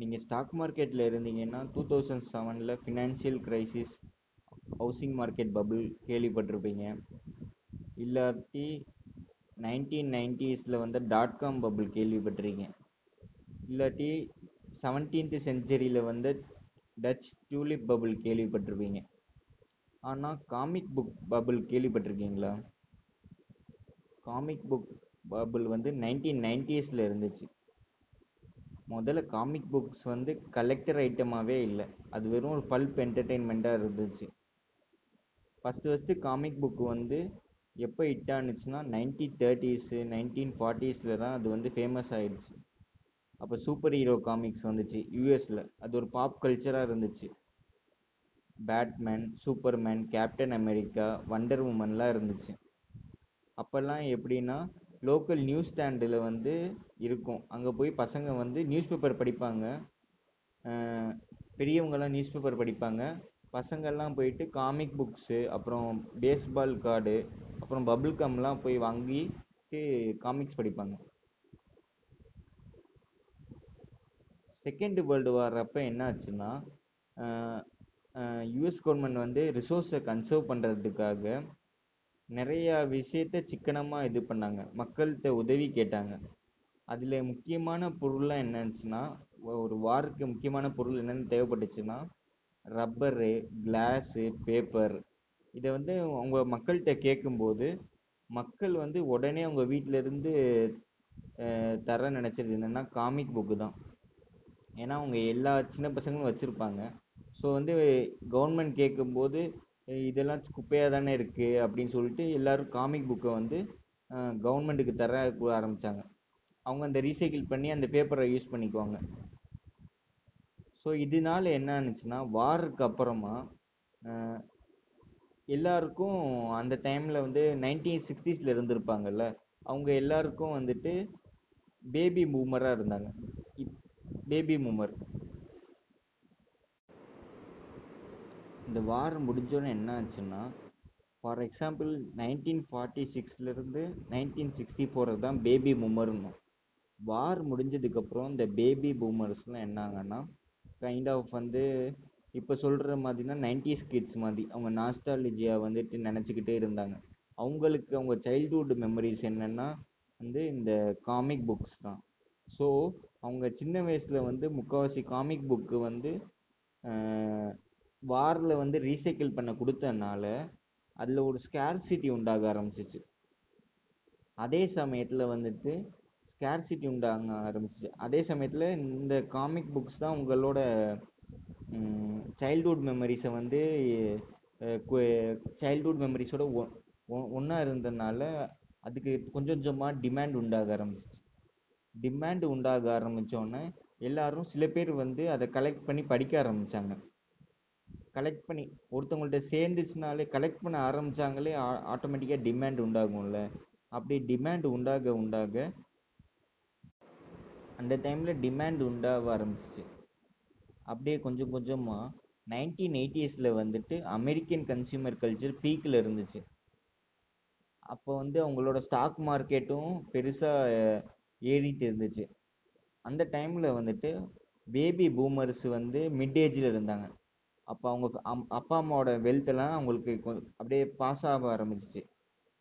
நீங்கள் ஸ்டாக் மார்க்கெட்டில் இருந்தீங்கன்னா டூ தௌசண்ட் செவனில் financial crisis housing market bubble கேள்விப்பட்டிருப்பீங்க. இல்லாட்டி நைன்டீன் நைன்ட்டீஸில் வந்த டாட் காம் பபுள் கேள்விப்பட்டிருக்கீங்க. இல்லாட்டி செவன்டீன்த் செஞ்சுரியில் வந்த டச் டியூலிப் பபுள் கேள்விப்பட்டிருப்பீங்க. ஆனால் காமிக் புக் பபுள் கேள்விப்பட்டிருக்கீங்களா? காமிக் புக் பபுள் வந்து நைன்டீன் நைன்ட்டீஸில் இருந்துச்சு. முதல்ல காமிக் புக்ஸ் வந்து கலெக்டர் ஐட்டமாகவே இல்லை. அது வெறும் ஒரு பல்ப் என்டர்டெயின்மெண்ட்டாக இருந்துச்சு. ஃபஸ்ட்டு ஃபஸ்ட்டு காமிக் புக் வந்து எப்போ ஹிட் ஆனுச்சுன்னா நைன்டீன் தேர்ட்டிஸு நைன்டீன் ஃபார்ட்டிஸில் தான் அது வந்து ஃபேமஸ் ஆகிடுச்சு அப்போ சூப்பர் ஹீரோ காமிக்ஸ் வந்துச்சு யூஎஸில் அது ஒரு பாப் கல்ச்சராக இருந்துச்சு. Batman Superman Captain America wonder உமன்லாம் இருந்துச்சு. அப்போல்லாம் எப்படின்னா லோக்கல் நியூஸ் ஸ்டாண்டில் வந்து இருக்கும். அங்கே போய் பசங்க வந்து நியூஸ் பேப்பர் படிப்பாங்க. பெரியவங்கள்லாம் பெரியவங்கெல்லாம் நியூஸ் பேப்பர் படிப்பாங்க. பசங்கள்லாம் போயிட்டு காமிக் புக்ஸு அப்புறம் பேஸ்பால் கார்டு அப்புறம் பபுள் கம்லாம் போய் வாங்கிட்டு காமிக்ஸ் படிப்பாங்க. செகண்ட் வேர்ல்டு வார் அப்போ என்ன ஆச்சுன்னா யூஎஸ் கவர்மெண்ட் வந்து ரிசோர்ஸை கன்சர்வ் பண்ணுறதுக்காக நிறையா விஷயத்த சிக்கனமாக இது பண்ணாங்க. மக்கள்கிட்ட உதவி கேட்டாங்க. அதில் முக்கியமான பொருள்லாம் என்னன்னுச்சுன்னா ஒரு வாருக்கு முக்கியமான பொருள் என்னென்னு தேவைப்பட்டுச்சுன்னா ரப்பரு கிளாஸு பேப்பர் இதை வந்து அவங்க மக்கள்கிட்ட கேட்கும்போது மக்கள் வந்து உடனே அவங்க வீட்டில் இருந்து தர நினச்சது என்னென்னா காமிக் புக்கு தான். ஏன்னா அவங்க எல்லா சின்ன பசங்களும் வச்சுருப்பாங்க. ஸோ வந்து கவர்மெண்ட் கேட்கும்போது இதெல்லாம் குப்பையாக தானே இருக்குது அப்படின்னு சொல்லிட்டு எல்லோரும் காமிக் புக்கை வந்து கவர்மெண்ட்டுக்கு தர ஆரம்பித்தாங்க அவங்க அந்த ரீசைக்கிள் பண்ணி அந்த பேப்பரை யூஸ் பண்ணிக்குவாங்க. ஸோ இதனால என்ன ஆனுச்சுன்னா வாருக்கு அப்புறமா எல்லாருக்கும் அந்த டைமில் வந்து நைன்டீன் சிக்ஸ்டீஸில் இருந்திருப்பாங்கல்ல அவங்க எல்லாருக்கும் வந்துட்டு பேபி பூமராக இருந்தாங்க. இப் பேபி பூமர் இந்த வார் முடிஞ்சோடனே என்ன ஆச்சுன்னா ஃபார் எக்ஸாம்பிள் நைன்டீன் ஃபார்ட்டி சிக்ஸ்லேருந்து நைன்டீன் சிக்ஸ்டி ஃபோர் தான் பேபி பூமர்னும் வார் முடிஞ்சதுக்கப்புறம் இந்த பேபி பூமர்ஸ்லாம் என்னாங்கன்னா கைண்ட் ஆஃப் வந்து இப்போ சொல்கிற மாதிரினா நைன்டிஸ் கிட்ஸ் மாதிரி அவங்க நாஸ்டாலஜியா வந்துட்டு நினச்சிக்கிட்டே இருந்தாங்க. அவங்களுக்கு அவங்க சைல்ட்ஹுட் மெமரிஸ் என்னென்னா வந்து இந்த காமிக் புக்ஸ் தான். ஸோ அவங்க சின்ன வயசில் வந்து முக்கால்வாசி காமிக் புக்கு வந்து வாரில் வந்து ரீசைக்கிள் பண்ண கொடுத்தனால அதில் ஒரு ஸ்கேர்சிட்டி உண்டாக ஆரம்பிச்சிச்சு. அதே சமயத்தில் வந்துட்டு ஸ்கேர்சிட்டி உண்டாக ஆரம்பிச்சிச்சு. அதே சமயத்தில் இந்த காமிக் புக்ஸ் தான் உங்களோட சைல்ட்ஹுட் மெமரிஸை வந்து சைல்ட்ஹுட் மெமரிஸோட ஒன்றா இருந்ததுனால அதுக்கு கொஞ்சம் கொஞ்சமாக டிமாண்ட் உண்டாக ஆரம்பிச்சிச்சு. டிமாண்ட் உண்டாக ஆரம்பித்தோன்னே எல்லாரும் சில பேர் வந்து அதை கலெக்ட் பண்ணி படிக்க ஆரம்பித்தாங்க கலெக்ட் பண்ணி ஒருத்தவங்கள்ட்ட சேர்ந்துச்சுனாலே கலெக்ட் பண்ண ஆரம்பித்தாங்களே ஆட்டோமேட்டிக்காக டிமாண்ட் உண்டாகும்ல. அப்படி டிமாண்ட் உண்டாக உண்டாக அந்த டைமில் டிமாண்ட் உண்டாக ஆரம்பிச்சிச்சு. அப்படியே கொஞ்சம் கொஞ்சமாக நைன்டீன் எயிட்டிஸில் வந்துட்டு அமெரிக்கன் கன்சியூமர் கல்ச்சர் பீக்கில் இருந்துச்சு. அப்போ வந்து அவங்களோட ஸ்டாக் மார்க்கெட்டும் பெருசாக ஏறிட்டு இருந்துச்சு. அந்த டைமில் வந்துட்டு பேபி பூமர்ஸ் வந்து மிட் ஏஜில் இருந்தாங்க. அப்போ அவங்க அப்பா அம்மாவோட வெல்த்தெல்லாம் அவங்களுக்கு அப்படியே பாஸ் ஆக ஆரம்பிச்சிச்சு.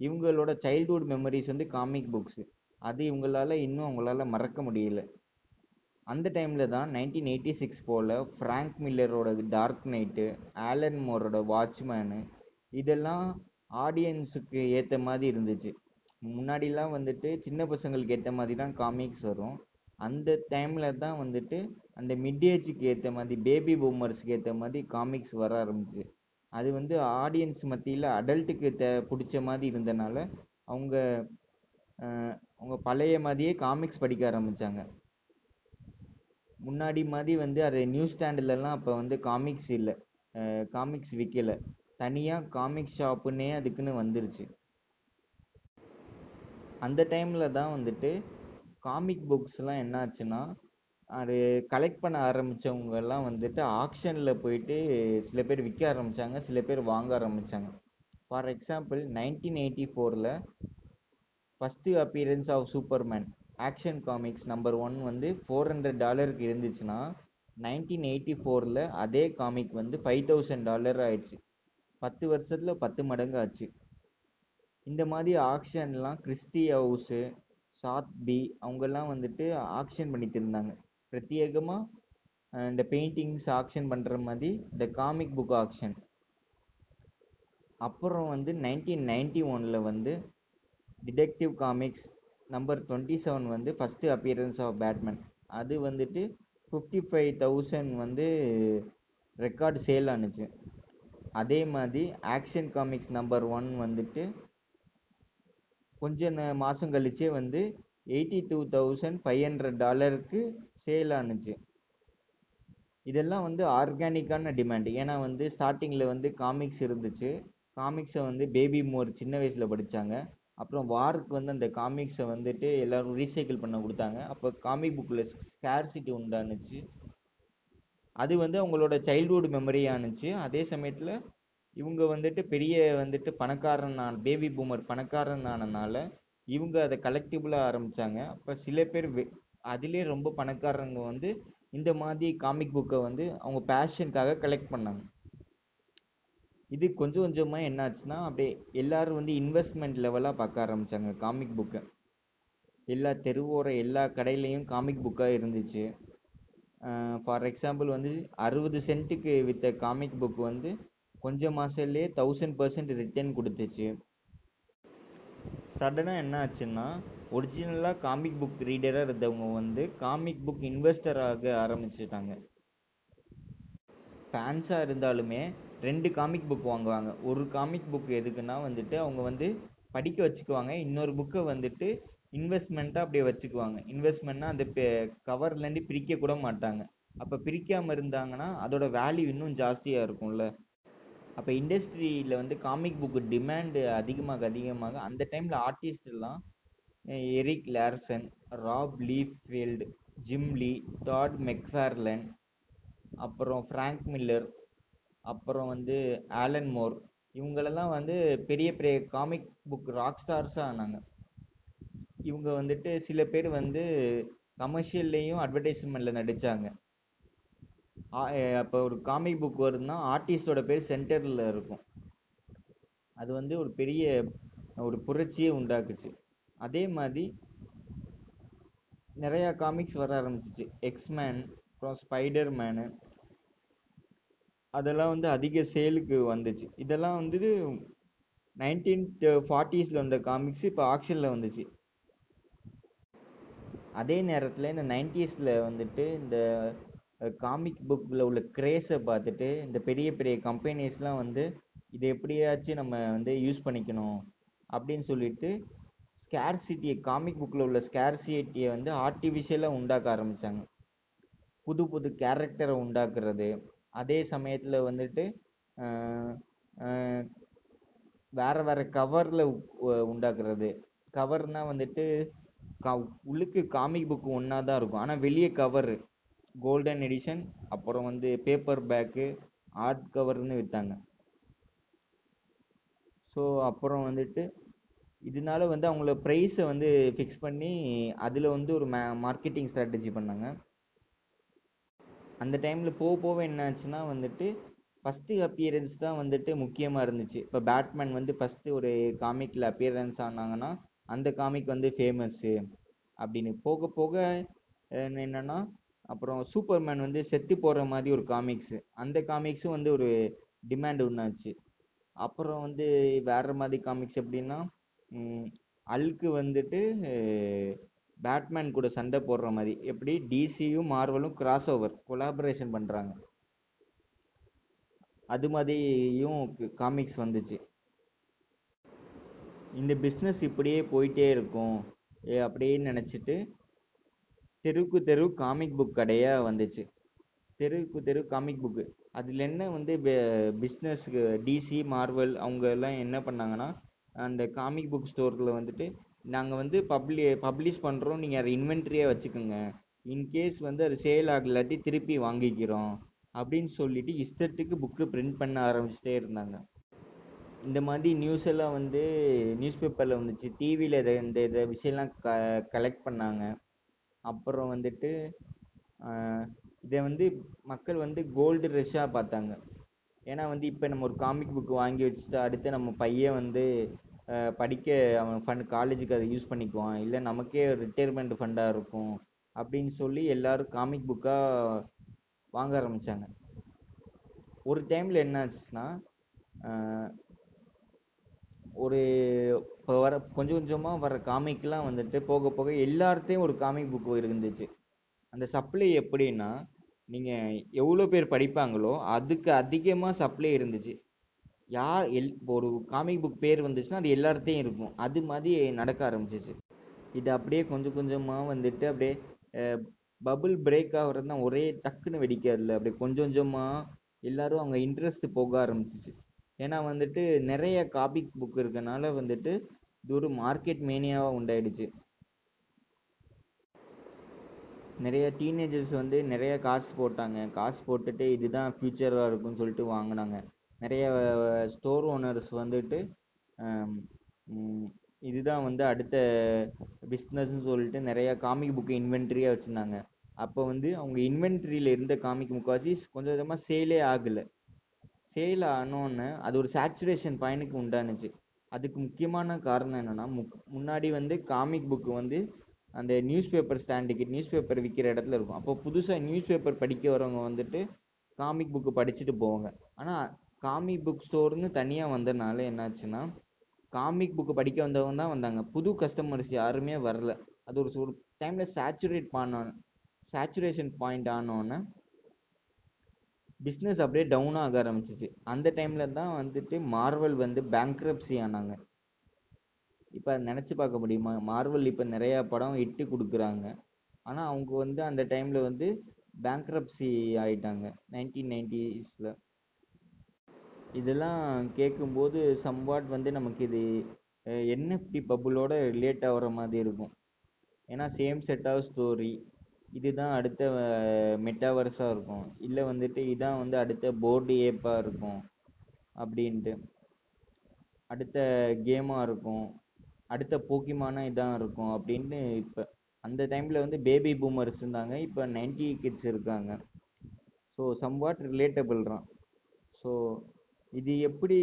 இவங்களோட சைல்ட்ஹுட் மெமரிஸ் வந்து காமிக் புக்ஸு அது இவங்களால இன்னும் அவங்களால மறக்க முடியல. அந்த டைமில் தான் nineteen eighty six Paul Frank மில்லரோட dark knight Alan மோரோட வாட்ச்மேனு இதெல்லாம் ஆடியன்ஸுக்கு ஏற்ற மாதிரி இருந்துச்சு. முன்னாடிலாம் வந்துட்டு சின்ன பசங்களுக்கு ஏற்ற மாதிரி தான் காமிக்ஸ் வரும். அந்த டைமில் தான் வந்துட்டு அந்த மிட் ஏஜுக்கு ஏற்ற மாதிரி பேபி பூமர்ஸ்க்கு ஏற்ற மாதிரி காமிக்ஸ் வர ஆரம்பிச்சு அது வந்து ஆடியன்ஸ் மத்தியில் அடல்ட்டுக்கு தே பிடிச்ச மாதிரி இருந்தனால அவங்க அவங்க பழைய மாதிரியே காமிக்ஸ் படிக்க ஆரம்பித்தாங்க முன்னாடி மாதிரி வந்து அது நியூஸ் ஸ்டாண்டுலலாம் அப்போ வந்து காமிக்ஸ் இல்லை. காமிக்ஸ் விற்கலை தனியாக காமிக்ஸ் ஷாப்புன்னே அதுக்குன்னு வந்துருச்சு. அந்த டைமில் தான் வந்துட்டு காமிக் புக்ஸ்லாம் என்னாச்சுன்னா அது கலெக்ட் பண்ண ஆரம்பித்தவங்கெல்லாம் வந்துட்டு ஆக்ஷனில் போயிட்டு சில பேர் விற்க ஆரம்பித்தாங்க சில பேர் வாங்க ஆரம்பித்தாங்க ஃபார் எக்ஸாம்பிள் நைன்டீன் எயிட்டி ஃபோரில் first appearance of Superman Action Comics number one வந்து ஃபோர் ஹண்ட்ரட் டாலருக்கு இருந்துச்சுன்னா நைன்டீன் எயிட்டி ஃபோரில் அதே காமிக் வந்து ஃபைவ் தௌசண்ட் டாலர் ஆயிடுச்சு. பத்து வருஷத்தில் பத்து மடங்கு ஆச்சு. இந்த மாதிரி ஆக்ஷன்லாம் கிறிஸ்டி ஹவுஸு சாத் பி அவங்கெல்லாம் வந்துட்டு ஆக்ஷன் பண்ணிகிட்டு இருந்தாங்க. பிரத்யேகமாக இந்த பெயிண்டிங்ஸ் ஆக்ஷன் பண்ணுற மாதிரி இந்த காமிக் புக் ஆக்ஷன் அப்புறம் வந்து நைன்டீன் நைன்டி ஒனில் வந்து Detective Comics number twenty seven வந்து ஃபஸ்ட்டு அப்பியரன்ஸ் ஆஃப் பேட்மேன் அது வந்துட்டு ஃபிஃப்டி ஃபைவ் தௌசண்ட் வந்து ரெக்கார்டு சேல் ஆனுச்சு. அதே மாதிரி ஆக்ஷன் காமிக்ஸ் நம்பர் ஒன் வந்துட்டு கொஞ்ச மாதம் கழிச்சே வந்து eighty two thousand five hundred டாலருக்கு சேல் ஆனுச்சு. இதெல்லாம் வந்து ஆர்கானிக்கான டிமாண்ட் ஏன்னா வந்து ஸ்டார்டிங்கில் வந்து காமிக்ஸ் இருந்துச்சு. காமிக்ஸை வந்து பேபி மோர் சின்ன வயசில் படித்தாங்க அப்புறம் வாருக்கு வந்து அந்த காமிக்ஸை வந்துட்டு எல்லாரும் ரீசைக்கிள் பண்ண கொடுத்தாங்க. அப்போ காமிக் புக்கில் ஸ்கேர்சிட்டி உண்டானுச்சு. அது வந்து அவங்களோட சைல்ட்ஹுட் மெமரி ஆனுச்சு. அதே சமயத்தில் இவங்க வந்துட்டு பெரிய வந்துட்டு பணக்காரன் பேபி பூமர் பணக்காரன் ஆனனால இவங்க அதை கலெக்டிபிளாக ஆரம்பிச்சாங்க. அப்போ சில பேர் அதிலே ரொம்ப பணக்காரங்க வந்து இந்த மாதிரி காமிக் புக்கை வந்து அவங்க பேஷனுக்காக கலெக்ட் பண்ணாங்க. இது கொஞ்சம் கொஞ்சமாக என்னாச்சுன்னா அப்படியே எல்லாரும் வந்து இன்வெஸ்ட்மெண்ட் லெவலாக பார்க்க ஆரம்பித்தாங்க காமிக் புக்கை எல்லா தெருவோர எல்லா கடையிலையும் காமிக் புக்காக இருந்துச்சு. ஃபார் எக்ஸாம்பிள் வந்து அறுபது சென்ட்டுக்கு விற்ற காமிக் புக் வந்து கொஞ்சம் மாதத்துலேயே தௌசண்ட் பர்சன்ட் ரிட்டர்ன் கொடுத்துச்சு. சடனாக என்ன ஆச்சுன்னா ஒரிஜினலாக காமிக் புக் ரீடராக இருந்தவங்க வந்து காமிக் புக் இன்வெஸ்டர் ஆக ஆரம்பிச்சிட்டாங்க. ஃபேன்ஸாக இருந்தாலுமே ரெண்டு காமிக் புக் வாங்குவாங்க. ஒரு காமிக் புக் எதுக்குன்னா வந்துட்டு அவங்க வந்து படிக்க வச்சுக்குவாங்க. இன்னொரு புக்கை வந்துட்டு இன்வெஸ்ட்மெண்ட்டாக அப்படியே வச்சுக்குவாங்க. இன்வெஸ்ட்மெண்ட்னா அந்த கவர்லேருந்து பிரிக்க கூட மாட்டாங்க. அப்போ பிரிக்காமல் இருந்தாங்கன்னா அதோட வேல்யூ இன்னும் ஜாஸ்தியாக இருக்கும்ல. அப்போ இண்டஸ்ட்ரியில் வந்து காமிக் புக்கு டிமாண்டு அதிகமாக அதிகமாக அந்த டைமில் ஆர்டிஸ்டெல்லாம் Erik Larsen Rob Liefeld Jim Lee Todd McFarlane அப்புறம் ஃப்ராங்க் மில்லர் அப்புறம் வந்து ஆலன் மோர் இவங்களெல்லாம் வந்து பெரிய பெரிய காமிக் புக் ராக் ஸ்டார்ஸாக ஆனாங்க. இவங்க வந்துட்டு சில பேர் வந்து கமர்ஷியல்லையும் அட்வர்டைஸ்மெண்ட்டில் நடித்தாங்க அப்போ ஒரு காமிக் புக் வருதுன்னா ஆர்டிஸ்டோட பேர் சென்டரில் இருக்கும். அது வந்து ஒரு பெரிய ஒரு புரட்சியை உண்டாக்குச்சு. அதே மாதிரி நிறையா காமிக்ஸ் வர ஆரம்பிச்சிச்சு. எக்ஸ்மேன் அப்புறம் ஸ்பைடர் மேனு அதெல்லாம் வந்து அதிக சேலுக்கு வந்துச்சு. இதெல்லாம் வந்து நைன்டீன் ஃபார்ட்டிஸில் வந்த காமிக்ஸ் இப்போ ஆக்ஷனில் வந்துச்சு. அதே நேரத்தில் இந்த நைன்டிஸில் வந்துட்டு இந்த காமிக் புக்கில் உள்ள கிரேஸை பார்த்துட்டு இந்த பெரிய பெரிய கம்பெனிஸ்லாம் வந்து இதை எப்படியாச்சும் நம்ம வந்து யூஸ் பண்ணிக்கணும் அப்படின்னு சொல்லிட்டு ஸ்கேர்சிட்டியை காமிக் புக்கில் உள்ள ஸ்கேர்சிட்டியை வந்து ஆர்டிஃபிஷியலாக உண்டாக்க ஆரம்பித்தாங்க புது புது கேரக்டரை உண்டாக்குறது. அதே சமயத்தில் வந்துட்டு வேறு வேறு கவரில் உண்டாக்குறது. கவர்னால் வந்துட்டு க உள்ளுக்கு காமிக் புக் ஒன்றா தான் இருக்கும். ஆனால் வெளியே கவரு கோல்டன் எடிஷன் அப்புறம் வந்து பேப்பர் பேக்கு ஆர்ட் கவர்னு விற்றாங்க ஸோ அப்புறம் வந்துட்டு இதனால வந்து அவங்கள ப்ரைஸை வந்து ஃபிக்ஸ் பண்ணி அதில் வந்து ஒரு மா மார்க்கெட்டிங் ஸ்ட்ராட்டஜி பண்ணாங்க. அந்த டைமில் போக போக என்ன ஆச்சுன்னா வந்துட்டு ஃபஸ்ட்டு அப்பியரன்ஸ் தான் வந்துட்டு முக்கியமாக இருந்துச்சு. இப்போ பேட்மேன் வந்து ஃபஸ்ட்டு ஒரு காமிக்கில் அப்பியரன்ஸ் ஆனாங்கன்னா அந்த காமிக் வந்து ஃபேமஸ்ஸு அப்படின்னு போக போக என்னென்னா அப்புறம் சூப்பர்மேன் வந்து செத்து போகிற மாதிரி ஒரு காமிக்ஸு அந்த காமிக்ஸும் வந்து ஒரு டிமாண்ட் ஒன்றாச்சு அப்புறம் வந்து வேற மாதிரி காமிக்ஸ் எப்படின்னா ம், அல்க்கு வந்துட்டு பேட்மேன் கூட சண்டை போடுற மாதிரி. எப்படி? டிசியும் மார்வலும் கிராஸ் ஓவர் கொலாபரேஷன் பண்ணுறாங்க அது மாதிரியும் காமிக்ஸ் வந்துச்சு. இந்த பிஸ்னஸ் இப்படியே போயிட்டே இருக்கும். ஏ அப்படியே நினச்சிட்டு தெருக்கு தெரு காமிக் புக் கடையாக வந்துச்சு. தெருக்கு தெரு காமிக் புக்கு அதில் என்ன வந்து பிஸ்னஸ்க்கு டிசி மார்வல் அவங்க எல்லாம் என்ன பண்ணாங்கன்னா அந்த காமிக் புக் ஸ்டோரில் வந்துட்டு நாங்கள் வந்து பப்ளி பப்ளிஷ் பண்ணுறோம் நீங்கள் அதை இன்வென்ட்ரியாக வச்சுக்கோங்க. இன்கேஸ் வந்து அது சேல் ஆகலாட்டி திருப்பி வாங்கிக்கிறோம். அப்படின்னு சொல்லிட்டு இஷ்டத்துக்கு புக்கு பிரிண்ட் பண்ண ஆரம்பிச்சிட்டே இருந்தாங்க. இந்த மாதிரி நியூஸ் எல்லாம் வந்து நியூஸ் பேப்பரில் வந்துச்சு. டிவியில் இதை இந்த இதை விஷயம்லாம் க கலெக்ட் பண்ணாங்க. அப்புறம் வந்துட்டு இதை வந்து மக்கள் வந்து கோல்டு ரஷ்ஷாக பார்த்தாங்க. ஏன்னா வந்து இப்போ நம்ம ஒரு காமிக் புக் வாங்கி வச்சுட்டு அடுத்து நம்ம பையன் வந்து படிக்க அவன் ஃபண்ட் காலேஜுக்கு அதை யூஸ் பண்ணிக்குவான். இல்லை நமக்கே ரிட்டையர்மெண்ட் ஃபண்டாக இருக்கும் அப்படின்னு சொல்லி எல்லாரும் காமிக் புக்காக வாங்க ஆரம்பித்தாங்க ஒரு டைமில் என்ன ஆச்சுன்னா ஒரு இப்போ வர கொஞ்சம் கொஞ்சமாக வர காமிக்லாம் வந்துட்டு போக போக எல்லார்ட்டையும் ஒரு காமிக் புக் இருந்துச்சு. அந்த சப்ளை எப்படின்னா நீங்கள் எவ்வளோ பேர் படிப்பாங்களோ அதுக்கு அதிகமாக சப்ளை இருந்துச்சு. யார் எல் இப்போ ஒரு காமிக் புக் பேர் வந்துச்சுன்னா அது எல்லார்ட்டையும் இருக்கும். அது மாதிரி நடக்க ஆரம்பிச்சிச்சு. இது அப்படியே கொஞ்சம் கொஞ்சமாக வந்துட்டு அப்படியே பபுள் பிரேக் ஆகிறது தான் ஒரே டக்குன்னு வெடிக்காதுல்ல. அப்படியே கொஞ்சம் கொஞ்சமாக எல்லாரும் அவங்க இன்ட்ரெஸ்ட் போக ஆரம்பிச்சிச்சு. ஏன்னா வந்துட்டு நிறைய காபிக் புக் இருக்கனால வந்துட்டு இது ஒரு மார்க்கெட் மேனியாவாக உண்டாயிடுச்சு. நிறைய டீனேஜர்ஸ் வந்து நிறைய காசு போட்டாங்க. காசு போட்டுட்டு இதுதான் ஃப்யூச்சராக இருக்கும்னு சொல்லிட்டு வாங்கினாங்க. நிறைய ஸ்டோர் ஓனர்ஸ் வந்துட்டு இதுதான் வந்து அடுத்த பிஸ்னஸ்ன்னு சொல்லிட்டு நிறைய காமிக் புக்கு இன்வென்ட்ரியாக வச்சுருந்தாங்க. அப்போ வந்து அவங்க இன்வென்ட்ரியில் இருந்த காமிக் முக்கால்வாசி கொஞ்சம் கொஞ்சமாக சேலே ஆகலை. சேல் ஆனோன்னு அது ஒரு சேச்சுரேஷன் பாயிண்ட்டுக்கு உண்டானுச்சு. அதுக்கு முக்கியமான காரணம் என்னன்னா முக் முன்னாடி வந்து காமிக் புக்கு வந்து அந்த நியூஸ் பேப்பர் ஸ்டாண்டுக்கு நியூஸ் பேப்பர் விற்கிற இடத்துல இருக்கும். அப்போ புதுசாக நியூஸ் பேப்பர் படிக்க வரவங்க வந்துட்டு காமிக் புக்கு படிச்சுட்டு போவாங்க. ஆனால் காமிக் புக் ஸ்டோர்னு தனியாக வந்ததுனால என்னாச்சுன்னா காமிக் புக்கு படிக்க வந்தவங்க தான் வந்தாங்க. புது கஸ்டமர்ஸ் யாருமே வரல. அது ஒரு ஒரு டைமில் சேச்சுரேட் பண்ண சேச்சுரேஷன் பாயிண்ட் ஆனோன்னே பிஸ்னஸ் அப்படியே டவுன் ஆக ஆரம்பிச்சிச்சு. அந்த டைமில் தான் வந்துட்டு மார்வல் வந்து பேங்க்ரப்சி ஆனாங்க. இப்போ நினச்சி பார்க்க முடியுமா? மார்வல் இப்போ நிறையா படம் இட்டு கொடுக்குறாங்க. ஆனால் அவங்க வந்து அந்த டைமில் வந்து பேங்க்ரப்சி ஆயிட்டாங்க. நைன்டீன் நைன்டிஸில் இதெல்லாம் கேட்கும்போது சம்வாட் வந்து நமக்கு இது என்எஃப்டி பபுளோட ரிலேட் ஆகிற மாதிரி இருக்கும். ஏன்னா சேம் செட் ஆஃப் ஸ்டோரி இதுதான் அடுத்த மெட்டாவர்ஸாக இருக்கும். இல்லை வந்துட்டு இதான் வந்து அடுத்த போர்டு ஏப்பாக இருக்கும் அப்படின்ட்டு. அடுத்த கேமாக இருக்கும். அடுத்த போக்கிமானா இதான் இருக்கும் அப்படின்னு இப்போ அந்த டைமில் வந்து பேபி பூமர்ஸ் இருந்தாங்க. இப்போ நைன்டி கிட்ஸ் இருக்காங்க. ஸோ சம்வாட் ரிலேட்டபிள் தான். ஸோ இது எப்படி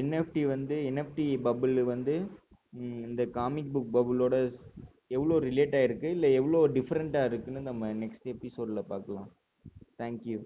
என்எஃப்டி வந்து என்எஃப்டி பபுள் வந்து இந்த காமிக் புக் பபுளோட எவ்வளோ ரிலேட் ஆகிருக்கு இல்லை எவ்வளோ டிஃப்ரெண்ட்டாக இருக்குதுன்னு நம்ம நெக்ஸ்ட் எபிசோடில் பார்க்கலாம். தேங்க்யூ